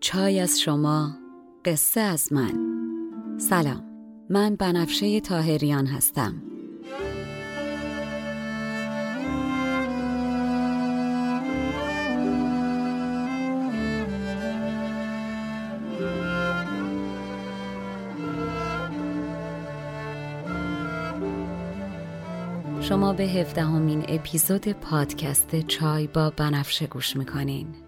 چای از شما قصه از من. سلام من بنفشه تاهریان هستم. شما به هفدهمین اپیزود پادکست چای با بنفشه گوش می‌کنین.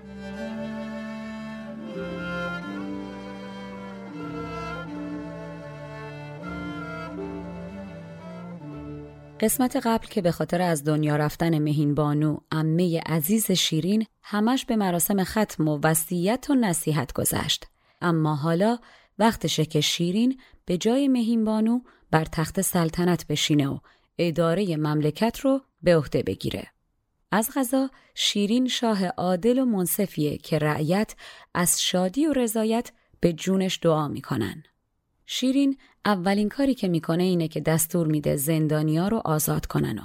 قسمت قبل که به خاطر از دنیا رفتن مهین بانو امه عزیز شیرین همش به مراسم ختم و وصیت و نصیحت گذشت. اما حالا وقتشه که شیرین به جای مهین بانو بر تخت سلطنت بشینه و اداره مملکت رو به عهده بگیره. از غذا شیرین شاه عادل و منصفیه که رعیت از شادی و رضایت به جونش دعا می‌کنن. شیرین اولین کاری که می‌کنه اینه که دستور میده زندانیا رو آزاد کنن و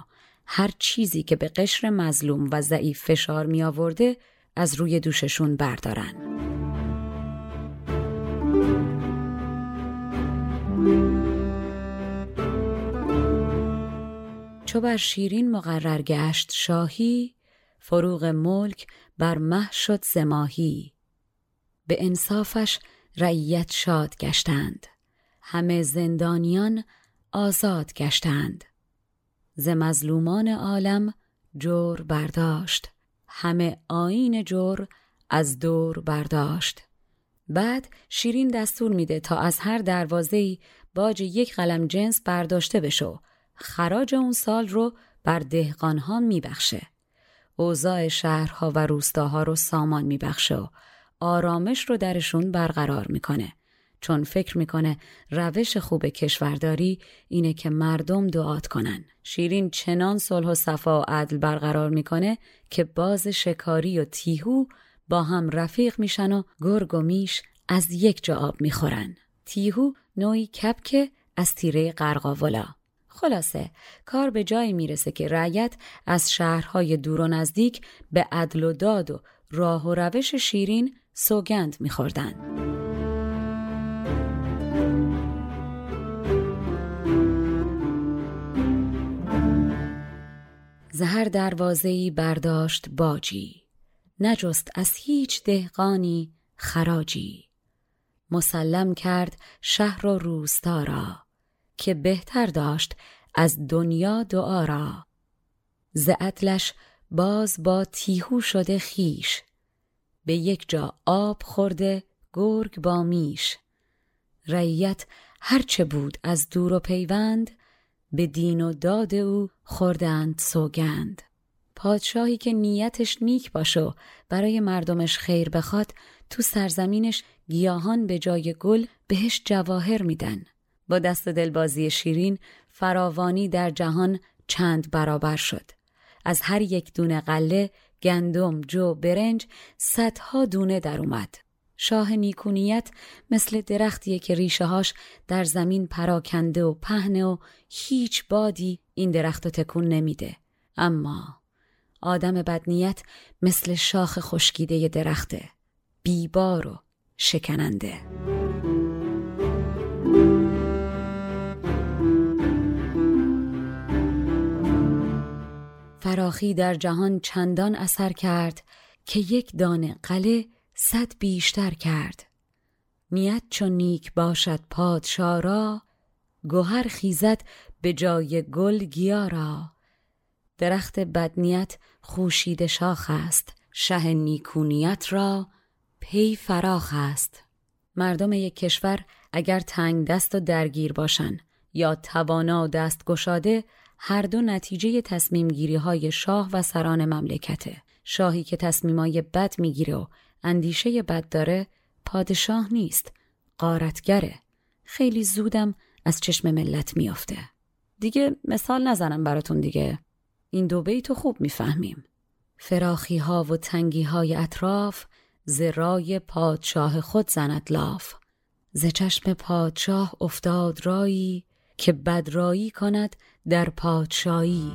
هر چیزی که به قشر مظلوم و ضعیف فشار می آورده از روی دوششون بردارن. چو بر شیرین مقرر گشت شاهی فروغ ملک بر مه شد زماهی به انصافش رعیت شاد گشتند همه زندانیان آزاد گشتند. ز مظلومان عالم جور برداشت. همه آین جور از دور برداشت. بعد شیرین دستور میده تا از هر دروازه‌ای باج یک قلم جنس برداشته بشو. خراج اون سال رو بر دهقانها میبخشه. اوضاع شهرها و روستاها رو سامان میبخشه و آرامش رو درشون برقرار می‌کنه. چون فکر می‌کنه روش خوب کشورداری اینه که مردم دعات کنن. شیرین چنان صلح و صفا و عدل برقرار می‌کنه که باز شکاری و تیهو با هم رفیق میشن و گرگ و میش از یک جا آب می‌خورن. تیهو نوعی کپک از تیره قرقاولا. خلاصه کار به جایی می‌رسه که رعیت از شهرهای دور و نزدیک به عدل و داد و راه و روش شیرین سوگند میخوردن. زهر دروازهی برداشت باجی نجست از هیچ دهقانی خراجی. مسلم کرد شهر و روستا را که بهتر داشت از دنیا دعا را. ز باز با تیهو شده خیش به یک جا آب خورده گرگ با میش. رعیت هرچه بود از دور و پیوند به دین و داد او خوردند سوگند. پادشاهی که نیتش نیک باشه برای مردمش خیر بخواد تو سرزمینش گیاهان به جای گل بهش جواهر میدن. با دست دلبازی شیرین فراوانی در جهان چند برابر شد. از هر یک دونه قله گندم جو برنج صدها دونه در اومد. شاه نیکونیت مثل درختیه که ریشه هاش در زمین پراکنده و پهنه و هیچ بادی این درخت تکون نمیده. اما آدم بدنیت مثل شاخ خشکیده درخته. بیبار و شکننده. فراخی در جهان چندان اثر کرد که یک دانه قله صد بیشتر کرد. نیت چون نیک باشد پادشاه را گوهر خیزد به جای گل گیارا درخت بدنیت خوشید شاخ است شه نیکونیت را پی فراخ است. مردم یک کشور اگر تنگ دست و درگیر باشن یا توانا و دست گشاده هر دو نتیجه تصمیم گیری های شاه و سران مملکته. شاهی که تصمیمای بد می‌گیره و اندیشه بد داره پادشاه نیست قارتگره خیلی زودم از چشم ملت میافته. دیگه مثال نزنم براتون دیگه. این دو بیتو خوب می‌فهمیم. فراخی ها و تنگی های اطراف زرای پادشاه خود زند لاف. ز چشم پادشاه افتاد رایی که بدرایی کند در پادشاهی.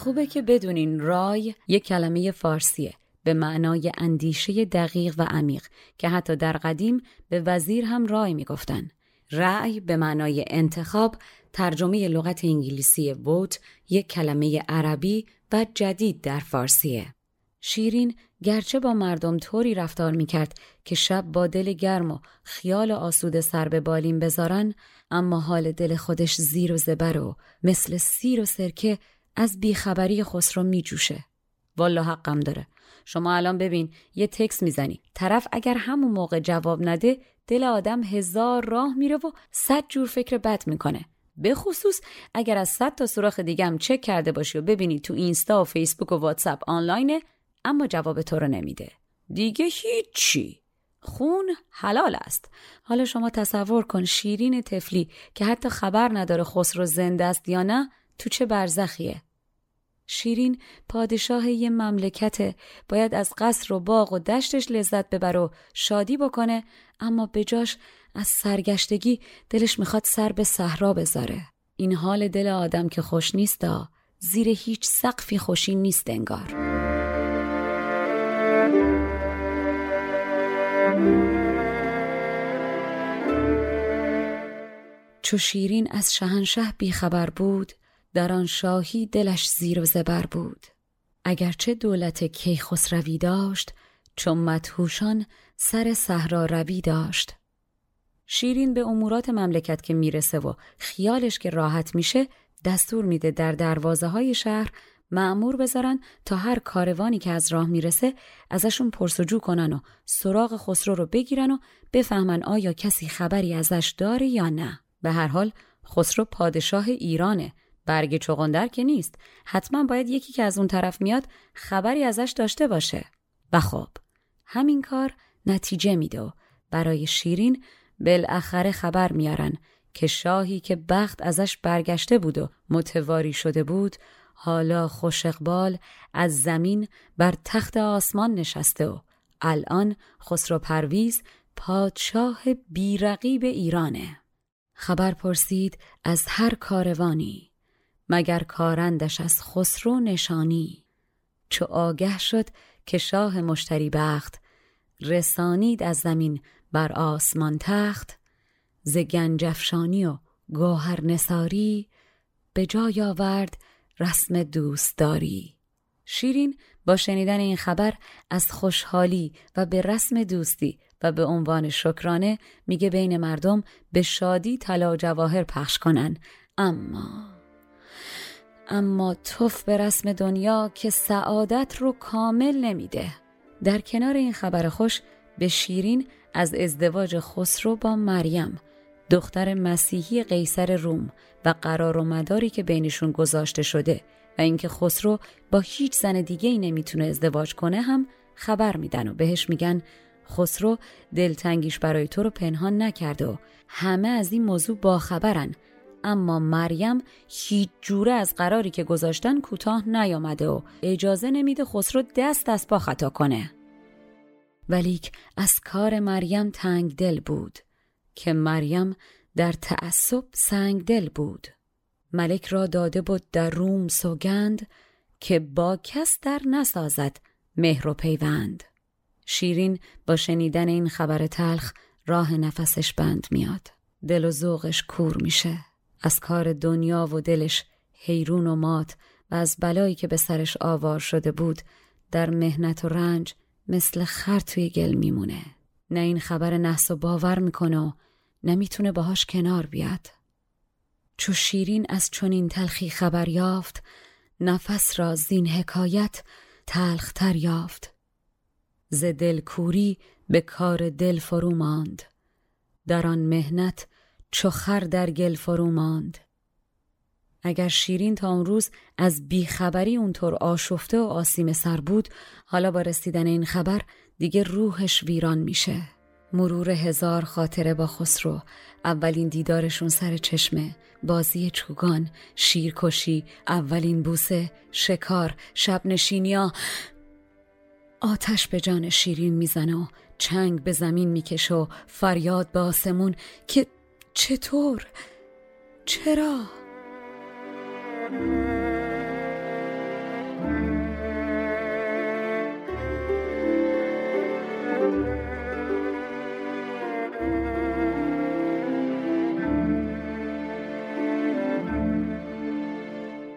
خوبه که بدونین رای یک کلمه فارسیه به معنای اندیشه دقیق و عمیق که حتی در قدیم به وزیر هم رای می‌گفتن. رأی به معنای انتخاب ترجمه لغت انگلیسی ووت یک کلمه عربی و جدید در فارسیه. شیرین گرچه با مردم طوری رفتار می‌کرد که شب با دل گرم و خیال آسود سر به بالین بذارن اما حال دل خودش زیر و زبر و مثل سیر و سرکه از بیخبری خسرو میجوشه. والا حقم داره. شما الان ببین یه تکس می‌زنی. طرف اگر همون موقع جواب نده دل آدم هزار راه میره و صد جور فکر بد می‌کنه. به خصوص اگر از صد تا سوراخ دیگه هم چک کرده باشی و ببینی تو اینستا و فیسبوک و واتساپ آنلاینه اما جواب تو رو نمیده. دیگه هیچی. خون حلال است. حالا شما تصور کن شیرین تفلی که حتی خبر نداره خسرو زنده است یا نه تو چه برزخیه. شیرین پادشاه یه مملکته باید از قصر و باغ و دشتش لذت ببر و شادی بکنه اما به جاش از سرگشتگی دلش می‌خواد سر به صحرا بذاره. این حال دل آدم که خوش نیستا زیر هیچ سقفی خوشی نیست انگار. چو شیرین از شهنشه بیخبر بود در آن شاهی دلش زیر و زبر بود. اگرچه دولت کیخسروی داشت چون مدهوشان سر صحرا روی داشت. شیرین به امورات مملکت که می‌رسه و خیالش که راحت میشه دستور میده در دروازه های شهر معمور بذارن تا هر کاروانی که از راه می‌رسه ازشون پرسجو کنن و سراغ خسرو رو بگیرن و بفهمن آیا کسی خبری ازش داره یا نه. به هر حال خسرو پادشاه ایرانه. برگ چغندر که نیست. حتما باید یکی که از اون طرف میاد خبری ازش داشته باشه. و خب همین کار نتیجه میده برای شیرین بالاخره خبر میارن که شاهی که بخت ازش برگشته بود و متواری شده بود حالا خوش اقبال از زمین بر تخت آسمان نشسته و الان خسرو پرویز پادشاه بیرقیب ایرانه. خبر پرسید از هر کاروانی. مگر کارندش از خسرو نشانی؟ چو آگه شد که شاه مشتری بخت رسانید از زمین بر آسمان تخت. ز گنجفشانی و گوهر نساری به جای آورد رسم دوستداری. شیرین با شنیدن این خبر از خوشحالی و به رسم دوستی و به عنوان شکرانه میگه بین مردم به شادی طلا و جواهر پخش کنن. اما اما توف به رسم دنیا که سعادت رو کامل نمیده. در کنار این خبر خوش به شیرین از ازدواج خسرو با مریم دختر مسیحی قیصر روم و قرار و مداری که بینشون گذاشته شده و اینکه خسرو با هیچ زن دیگه ای نمی‌تونه ازدواج کنه هم خبر میدن و بهش میگن خسرو دلتنگیش برای تو رو پنهان نکرده و همه از این موضوع باخبرن. اما مریم هیچ جوره از قراری که گذاشتن کوتاه نیامده و اجازه نمیده خسرو دست از پا خطا کنه. ولیک از کار مریم تنگ دل بود که مریم در تعصب سنگ دل بود. ملک را داده بود در روم سوگند که با کس در نسازد مهر و پیوند. شیرین با شنیدن این خبر تلخ راه نفسش بند میاد. دل و ذوقش کور میشه. از کار دنیا و دلش حیرون و مات و از بلایی که به سرش آوار شده بود در مهنت و رنج مثل خر توی گل میمونه. نه این خبر نحس و باور می‌کنه و نمی‌تونه باهاش کنار بیاد. چو شیرین از چنین تلخی خبر یافت نفس را زین حکایت تلختر یافت. ز دل کوری به کار دل فرو ماند. در آن مهنت چو خر در گل فرو ماند. اگر شیرین تا اون روز از بیخبری اونطور آشفته و آسیم سر بود حالا با رسیدن این خبر دیگه روحش ویران میشه. مرور هزار خاطره با خسرو اولین دیدارشون سر چشمه. بازی چوگان شیرکشی اولین بوسه شکار شب نشینیا آتش به جان شیرین می‌زنه و چنگ به زمین می‌کشه و فریاد به آسمون که چطور؟ چرا؟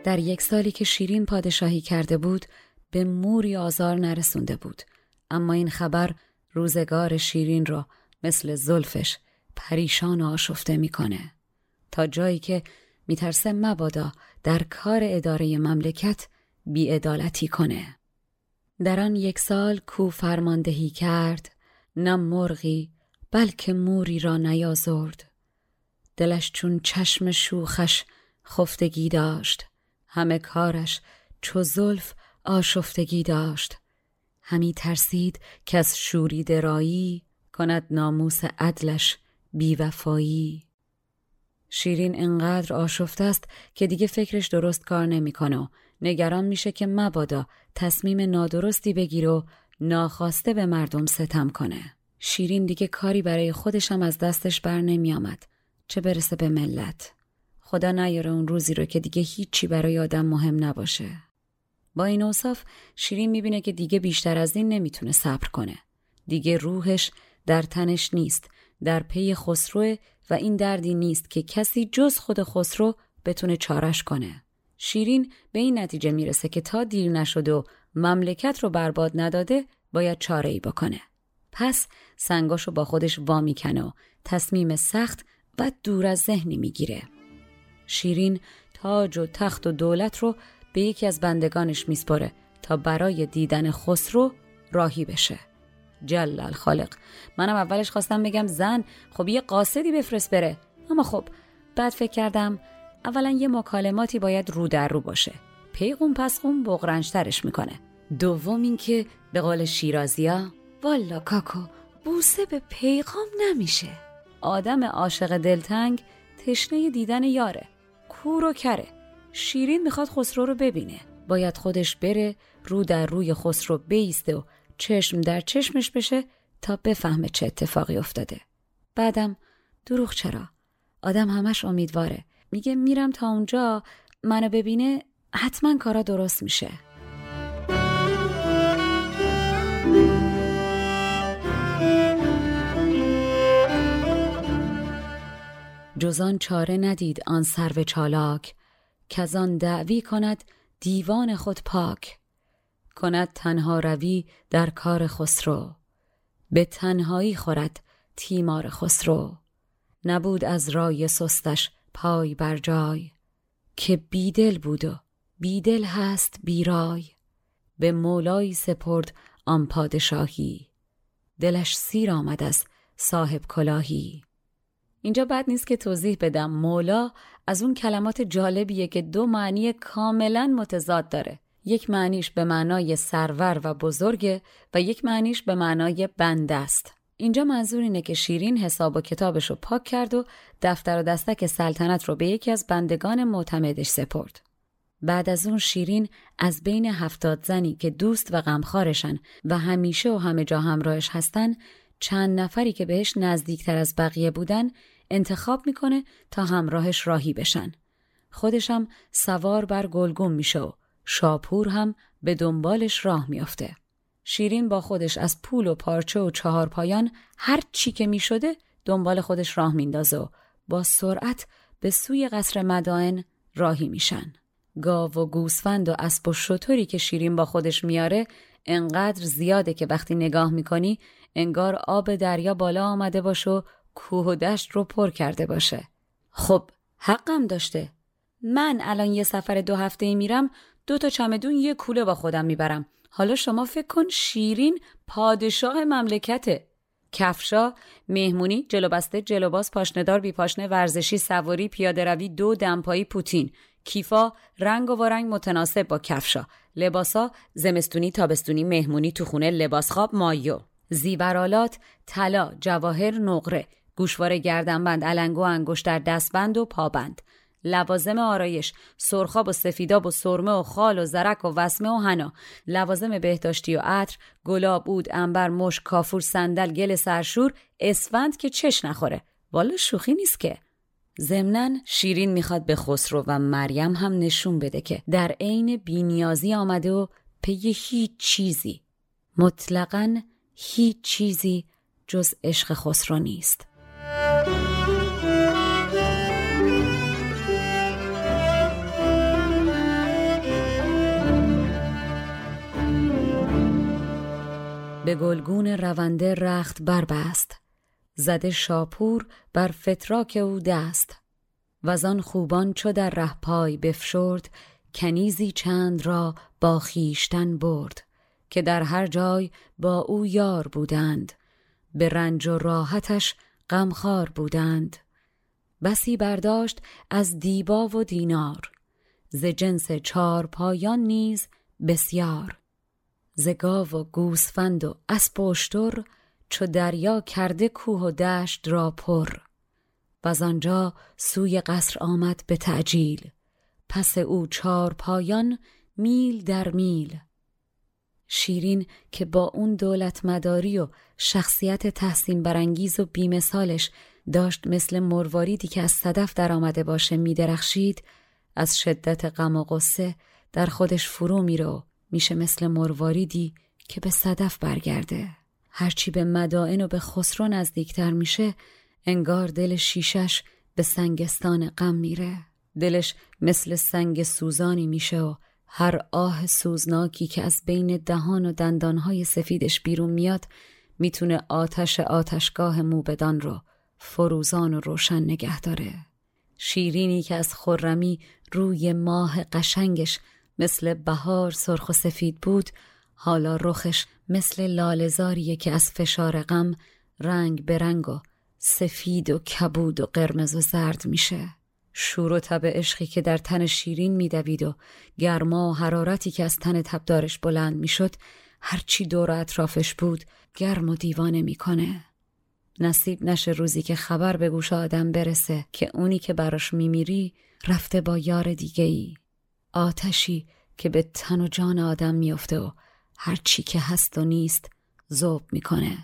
در یک سالی که شیرین پادشاهی کرده بود به موری آزار نرسونده بود. اما این خبر روزگار شیرین را مثل زلفش پریشان و آشفته می‌کنه. تا جایی که میترسه مبادا در کار اداره مملکت بیعدالتی کنه. در آن یک سال کو فرماندهی کرد نه مرغی بلکه موری را نیازرد. دلش چون چشم شوخش خفتگی داشت. همه کارش چو زلف آشفتگی داشت. همی ترسید که از شوری درایی کند ناموس عدلش بیوفایی شیرین انقدر آشفته است که دیگه فکرش درست کار نمی‌کنه نگران میشه که مبادا تصمیم نادرستی بگیره و ناخواسته به مردم ستم کنه. شیرین دیگه کاری برای خودشم از دستش بر نمی آمد. چه برسه به ملت. خدا نیاره اون روزی رو که دیگه هیچی برای آدم مهم نباشه. با این اوصاف شیرین می‌بینه که دیگه بیشتر از این نمی‌تونه صبر کنه. دیگه روحش در تنش نیست. در پی خسروه و این دردی نیست که کسی جز خود خسرو بتونه چارش کنه. شیرین به این نتیجه می‌رسه که تا دیر نشد و مملکت رو برباد نداده باید چاره ای بکنه. پس سنگاشو با خودش وا می‌کنه و تصمیم سخت و دور از ذهنی می‌گیره. شیرین تاج و تخت و دولت رو به یکی از بندگانش میسپره تا برای دیدن خسرو راهی بشه. جلال خالق. منم اولش خواستم بگم زن خب یه قاصدی بفرست بره. اما خب بعد فکر کردم اولا یه مکالماتی باید رو در رو باشه. پیغون پس خون بغرنجترش می‌کنه. دوم اینکه به قول شیرازیا والا کاکو بوسه به پیغام نمیشه. آدم عاشق دلتنگ تشنه دیدن یاره. کور و کره. شیرین می‌خواد خسرو رو ببینه. باید خودش بره رو در روی خسرو بیسته و چشم در چشمش بشه تا بفهمه چه اتفاقی افتاده. بعدم دروغ چرا؟ آدم همش امیدواره. میگه میرم تا اونجا منو ببینه حتما کارا درست میشه. جزان چاره ندید آن سرو چالاک که آن دعوی کند دیوان خود پاک کند تنها روی در کار خسرو. به تنهایی خورد تیمار خسرو. نبود از رای سستش پای بر جای. که بیدل بود و بیدل هست بیرای. به مولایی سپرد آن پادشاهی. دلش سیر آمد از صاحب کلاهی. اینجا بد نیست که توضیح بدم. مولا از اون کلمات جالبیه که دو معنی کاملا متضاد داره. یک معنیش به معنای سرور و بزرگه و یک معنیش به معنای بنده است. اینجا منظور اینه که شیرین حساب و کتابش رو پاک کرد و دفتر و دستک سلطنت رو به یکی از بندگان معتمدش سپرد. بعد از اون شیرین از بین هفتاد زنی که دوست و غمخوارشن و همیشه و همه جا همراهش هستن چند نفری که بهش نزدیکتر از بقیه بودن انتخاب می‌کنه تا همراهش راهی بشن. خودشم سوار بر گلگم میشه و شاپور هم به دنبالش راه میافته. شیرین با خودش از پول و پارچه و چهار پایان هر چی که می شده دنبال خودش راه میندازه و با سرعت به سوی قصر مدائن راهی میشن. گاو و گوسفند و اسب و شطوری که شیرین با خودش میاره انقدر زیاده که وقتی نگاه می‌کنی انگار آب دریا بالا آمده باشه و کوه و دشت رو پر کرده باشه خب حقم داشته من الان یه سفر دو هفته میرم دو تا چمدون یه کوله با خودم می‌برم. حالا شما فکر کن شیرین پادشاه مملکته. کفشا مهمونی جلو بسته جلو باز پاشندار بی پاشنه ورزشی سواری پیاده روی دو دمپایی پوتین. کیفا رنگ و رنگ متناسب با کفشا. لباسا زمستونی تابستونی مهمونی تو خونه لباس خواب مایو. زیورالات طلا جواهر نقره. گوشواره گردنبند علنگ و انگشتر دستبند و پابند. لوازم آرایش سرخاب و سفیداب و سرمه و خال و زرک و وسمه و حنا. لوازم بهداشتی و عطر گلاب بود انبر مش کافور صندل گل سرشور اسفند که چش نخوره. والا شوخی نیست که. ضمنا شیرین می‌خواد به خسرو و مریم هم نشون بده که در عین بینیازی آمده و پی هیچ چیزی مطلقا هیچ چیزی جز عشق خسرو نیست. به گلگون رونده رخت بربست. زده شاپور بر فتراک او دست. و آن خوبان چو در ره پای بفشرد کنیزی چند را با خیشتن برد. که در هر جای با او یار بودند. به رنج و راحتش غمخوار بودند. بسی برداشت از دیبا و دینار. ز جنس چار پایان نیز بسیار. ز گاو و گوسفند و اسب و اشتر چو دریا کرده کوه و دشت را پر. و آنجا سوی قصر آمد به تعجیل. پس او چار پایان میل در میل. شیرین که با اون دولت مداری و شخصیت تحسین برانگیز و بیمثالش داشت مثل مرواریدی که از صدف در آمده باشه میدرخشید از شدت غم و غصه در خودش فرو میره میشه مثل مرواریدی که به صدف برگرده. هرچی به مدائن و به خسرو نزدیکتر میشه انگار دل شیشش به سنگستان غم میره. دلش مثل سنگ سوزانی میشه و هر آه سوزناکی که از بین دهان و دندانهای سفیدش بیرون میاد می‌تونه آتش آتشگاه موبدان رو فروزان و روشن نگه داره. شیرینی که از خرمی روی ماه قشنگش مثل بهار سرخ و سفید بود حالا رخش مثل لالزاریه که از فشار غم رنگ به رنگ و سفید و کبود و قرمز و زرد میشه. شور و تب عشقی که در تن شیرین میدوید و گرما و حرارتی که از تن تبدارش بلند می‌شد هرچی دور اطرافش بود گرم و دیوانه می‌کنه. نصیب نشه روزی که خبر به گوش آدم برسه که اونی که براش میمیری رفته با یار دیگه ای آتشی که به تن و جان آدم میافته و هر چی که هست و نیست زوب می‌کنه.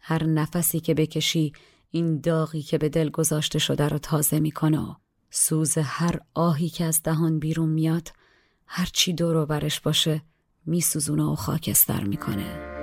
هر نفسی که بکشی این داغی که به دل گذاشته شده رو تازه می‌کنه و سوز هر آهی که از دهان بیرون میاد هر چی دور برش باشه میسوزونه و خاکستر می‌کنه.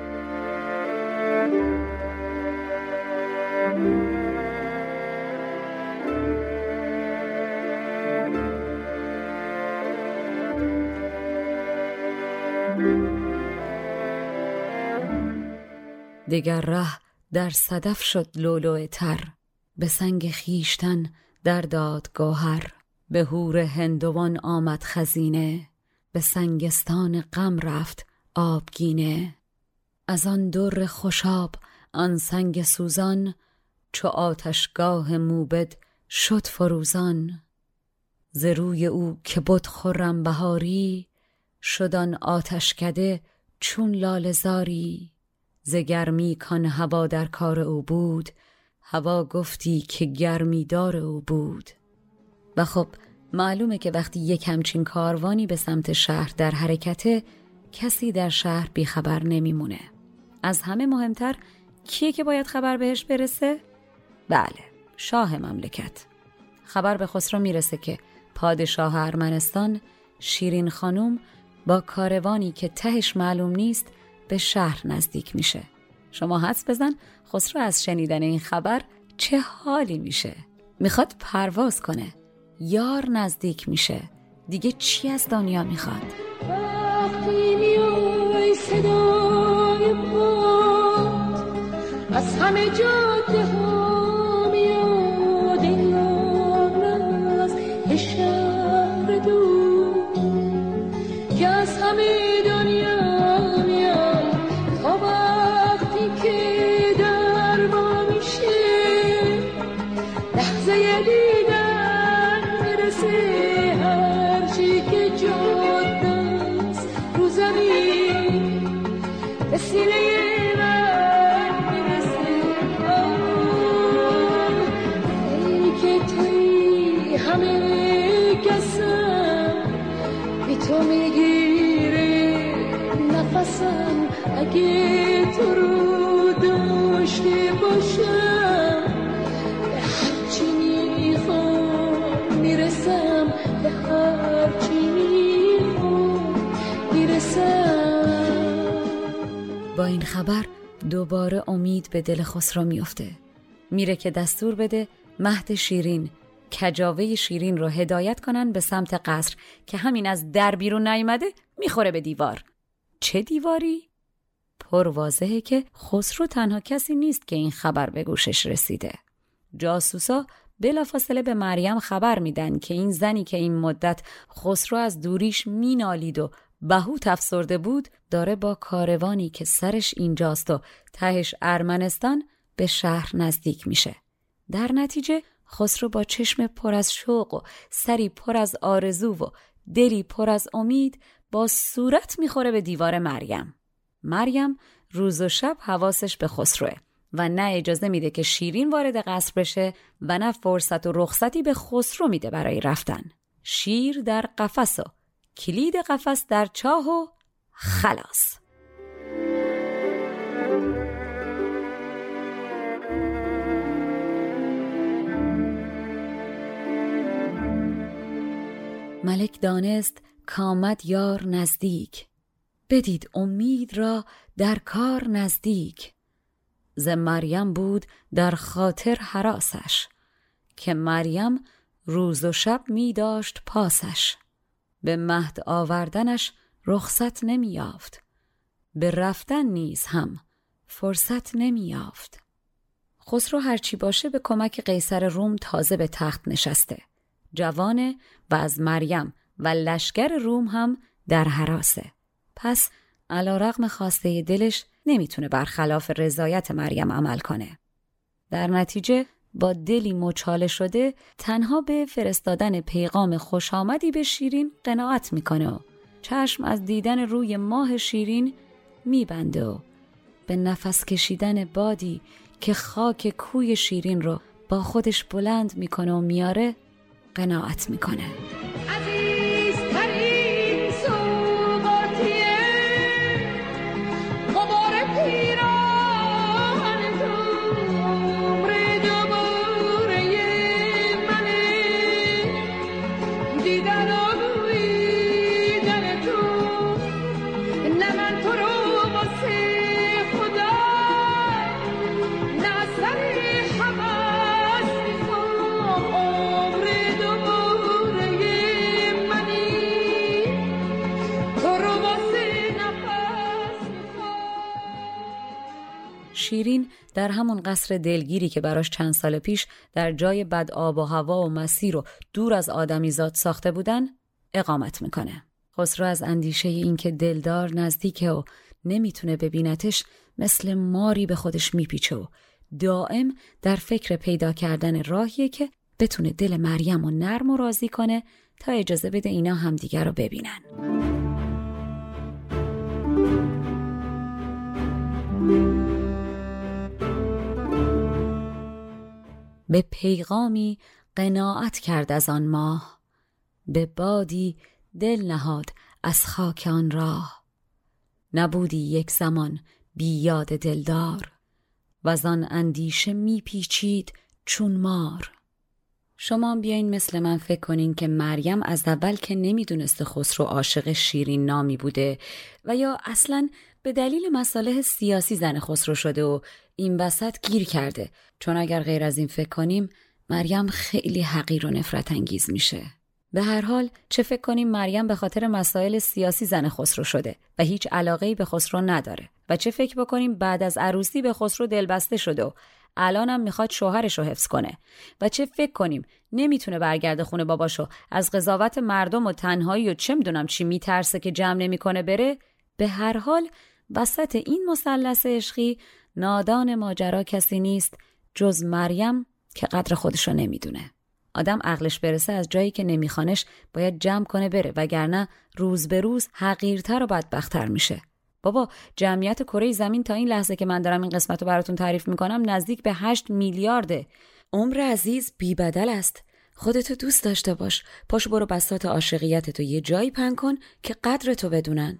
دگر ره در صدف شد لولو تر به سنگ خیشتن در داد گوهر. به هور هندوان آمد خزینه به سنگستان غم رفت آبگینه. از آن در خوشاب آن سنگ سوزان چو آتشگاه موبد شد فروزان. ز روی او که بد خرم بهاری شد آن آتشکده چون لالزاری ز گرمی کان هوا در کار او بود هوا گفتی که گرمی دار او بود. و خب معلومه که وقتی یک همچین کاروانی به سمت شهر در حرکته کسی در شهر بیخبر نمیمونه. از همه مهمتر کیه که باید خبر بهش برسه؟ بله شاه مملکت. خبر به خسرو می‌رسه که پادشاه ارمنستان شیرین خانوم با کاروانی که تهش معلوم نیست به شهر نزدیک میشه. شما حدس بزن خسرو از شنیدن این خبر چه حالی میشه؟ می‌خواد پرواز کنه. یار نزدیک میشه. دیگه چی از دنیا می‌خواد؟ وقتی صدای پاد از همه جاده ها دوباره امید به دل خسرو میافته. میره که دستور بده مهد شیرین کجاوه شیرین رو هدایت کنن به سمت قصر که همین از در بیرون نیامده می‌خوره به دیوار. چه دیواری؟ پر واضحه که خسرو تنها کسی نیست که این خبر به گوشش رسیده. جاسوسا بلافاصله به مریم خبر میدن که این زنی که این مدت خسرو از دوریش مینالید و بهوت افسرده بود داره با کاروانی که سرش اینجاست و تهش ارمنستان به شهر نزدیک میشه. در نتیجه خسرو با چشم پر از شوق و سری پر از آرزو و دلی پر از امید با صورت می‌خوره به دیوار مریم. مریم روز و شب حواسش به خسروه و نه اجازه میده که شیرین وارد قصر بشه و نه فرصت و رخصتی به خسرو میده برای رفتن. شیر در قفس و کلید قفس در چاه و خلاص. ملک دانست کامد یار نزدیک. بدید امید را در کار نزدیک. ز مریم بود در خاطر حراسش که مریم روز و شب می داشت پاسش. به مهد آوردنش رخصت نمی یافت به رفتن نیز هم فرصت نمی یافت خسرو هرچی باشه به کمک قیصر روم تازه به تخت نشسته. جوانه و از مریم و لشکر روم هم در حراسه. پس علا رقم خواسته دلش نمی‌تونه برخلاف رضایت مریم عمل کنه. در نتیجه با دلی مچاله شده تنها به فرستادن پیغام خوش آمدی به شیرین قناعت می‌کنه و چشم از دیدن روی ماه شیرین میبنده و به نفس کشیدن بادی که خاک کوی شیرین رو با خودش بلند می‌کنه و میاره قناعت می‌کنه. در همون قصر دلگیری که براش چند سال پیش در جای بد آب و هوا و مسیر و دور از آدمیزاد ساخته بودن اقامت می‌کنه. خسرو از اندیشه اینکه دلدار نزدیکه و نمی‌تونه ببینتش مثل ماری به خودش میپیچه و دائم در فکر پیدا کردن راهیه که بتونه دل مریم و نرم و راضی کنه تا اجازه بده اینا همدیگر رو ببینن. به پیغامی قناعت کرد از آن ماه. به بادی دل نهاد از خاک آن راه. نبودی یک زمان بی یاد دلدار و آن اندیشه میپیچید چون مار. شما بیاین مثل من فکر کنین که مریم از اول که نمی‌دونسته خسرو عاشق شیرین نامی بوده و یا اصلا به دلیل مصالح سیاسی زن خسرو شده و این وسط گیر کرده. چون اگر غیر از این فکر کنیم مریم خیلی حقیر و نفرت انگیز میشه. به هر حال چه فکر کنیم مریم به خاطر مسائل سیاسی زن خسرو شده و هیچ علاقه به خسرو نداره و چه فکر بکنیم بعد از عروسی به خسرو دلبسته شده و الانم می‌خواد شوهرش رو حفظ کنه و چه فکر کنیم؟ نمی‌تونه برگرده خونه باباشو. از قضاوت مردم و تنهایی و چه می‌دونم چی میترسه که جمع نمی‌کنه بره؟ به هر حال وسط این مثلث عشقی نادان ماجرا کسی نیست جز مریم که قدر خودشو نمی‌دونه. آدم عقلش برسه از جایی که نمیخوانش باید جمع کنه بره وگرنه روز به روز حقیرتر و بدبختتر میشه. بابا جمعیت کره زمین تا این لحظه که من دارم این قسمت رو براتون تعریف می‌کنم نزدیک به هشت میلیارده. عمر عزیز بی بدل است. خودتو دوست داشته باش. پاش برو بسات عاشقیت تو یه جایی پن کن که قدر تو بدونن.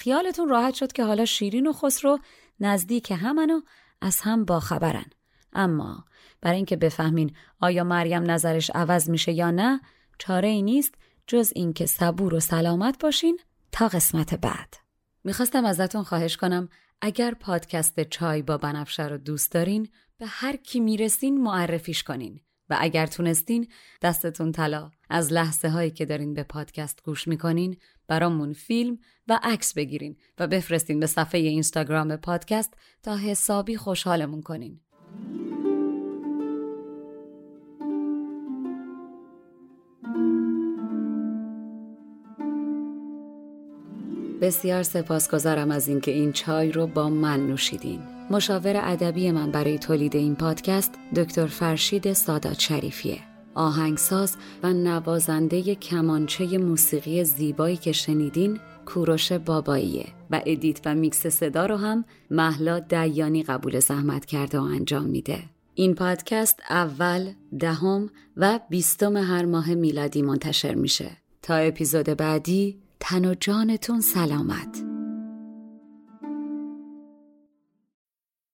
خیالتون راحت شد که حالا شیرین و خسرو نزدیک همن و از هم باخبرن اما برای اینکه بفهمین آیا مریم نظرش عوض میشه یا نه چاره ای نیست جز اینکه صبور و سلامت باشین تا قسمت بعد. می‌خواستم ازتون خواهش کنم اگر پادکست چای با بنفشه رو دوست دارین به هر کی می‌رسین معرفیش کنین. و اگر تونستین دستتون طلا از لحظه هایی که دارین به پادکست گوش می‌کنین برامون فیلم و عکس بگیرین و بفرستین به صفحه اینستاگرام پادکست تا حسابی خوشحالمون کنین. بسیار سپاسگزارم از اینکه این چای رو با من نوشیدین. مشاور ادبی من برای تولید این پادکست دکتر فرشید سادات شریفیه. آهنگساز و نوازنده کمانچه موسیقی زیبایی که شنیدین کوروش باباییه و edit و میکس صدا رو هم محلا دیانی قبول زحمت کرده و انجام میده. این پادکست اول، دهم و بیستم هر ماه میلادی منتشر میشه. تا اپیزود بعدی تن و جانتون سلامت.